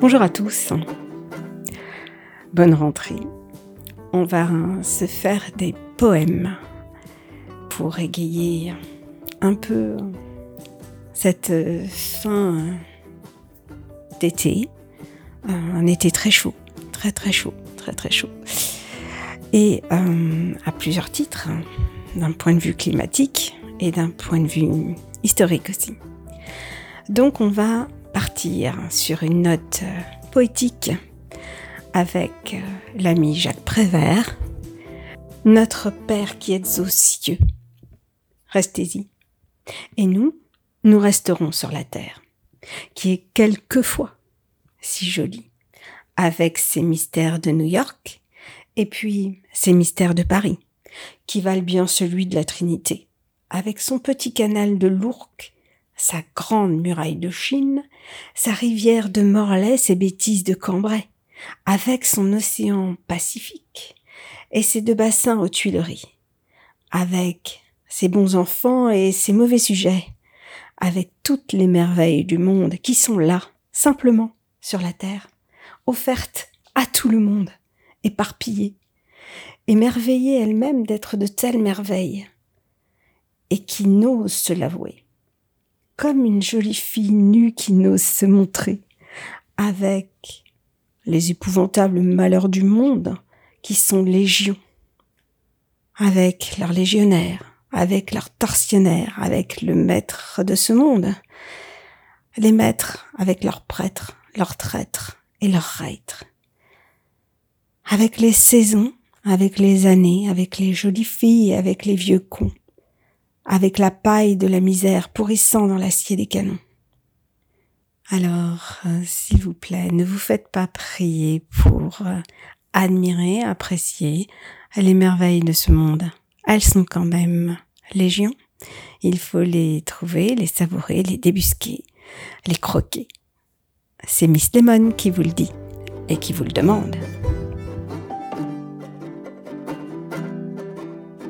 Bonjour à tous. Bonne rentrée. On va se faire des poèmes pour égayer un peu cette fin d'été. Un été très chaud, très très chaud, très très chaud. Et euh, à plusieurs titres, d'un point de vue climatique et d'un point de vue historique aussi. Donc on va partir sur une note euh, poétique avec euh, l'ami Jacques Prévert. Notre Père qui êtes aux cieux, restez-y. Et nous, nous resterons sur la terre, qui est quelquefois si jolie, avec ses mystères de New York et puis ses mystères de Paris, qui valent bien celui de la Trinité, avec son petit canal de l'Ourcq sa grande muraille de Chine, sa rivière de Morlaix, ses bêtises de Cambrai, avec son océan Pacifique et ses deux bassins aux Tuileries, avec ses bons enfants et ses mauvais sujets, avec toutes les merveilles du monde qui sont là, simplement, sur la terre, offertes à tout le monde, éparpillées, émerveillées elles-mêmes d'être de telles merveilles, et qui n'osent se l'avouer comme une jolie fille nue qui n'ose se montrer, avec les épouvantables malheurs du monde qui sont légions, avec leurs légionnaires, avec leurs tortionnaires, avec le maître de ce monde, les maîtres avec leurs prêtres, leurs traîtres et leurs reîtres, avec les saisons, avec les années, avec les jolies filles, avec les vieux cons, avec la paille de la misère pourrissant dans l'acier des canons. Alors, euh, s'il vous plaît, ne vous faites pas prier pour euh, admirer, apprécier les merveilles de ce monde. Elles sont quand même légion. Il faut les trouver, les savourer, les débusquer, les croquer. C'est Miss Lemon qui vous le dit et qui vous le demande.